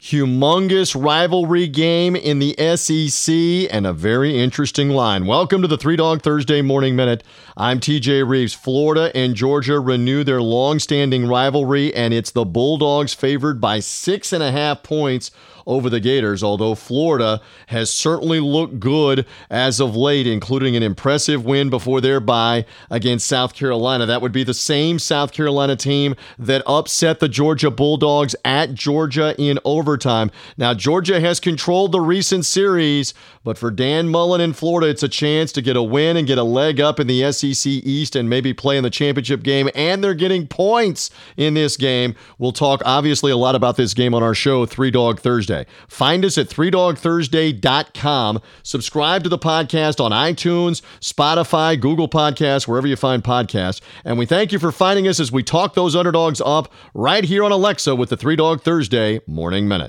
humongous rivalry game in the SEC and a very interesting line. Welcome to the Three Dog Thursday Morning Minute. I'm TJ Reeves. Florida and Georgia renew their long-standing rivalry, and it's the Bulldogs favored by six and a half points over the Gators, although Florida has certainly looked good as of late, including an impressive win before their bye against South Carolina. That would be the same South Carolina team that upset the Georgia Bulldogs at Georgia in overtime. Now, Georgia has controlled the recent series, but for Dan Mullen in Florida, it's a chance to get a win and get a leg up in the SEC East and maybe play in the championship game. And they're getting points in this game. We'll talk obviously a lot about this game on our show, Three Dog Thursday. Thursday. Find us at 3dogthursday.com. Subscribe to the podcast on iTunes, Spotify, Google Podcasts, wherever you find podcasts. And we thank you for finding us as we talk those underdogs up right here on Alexa with the Three Dog Thursday Morning Minute.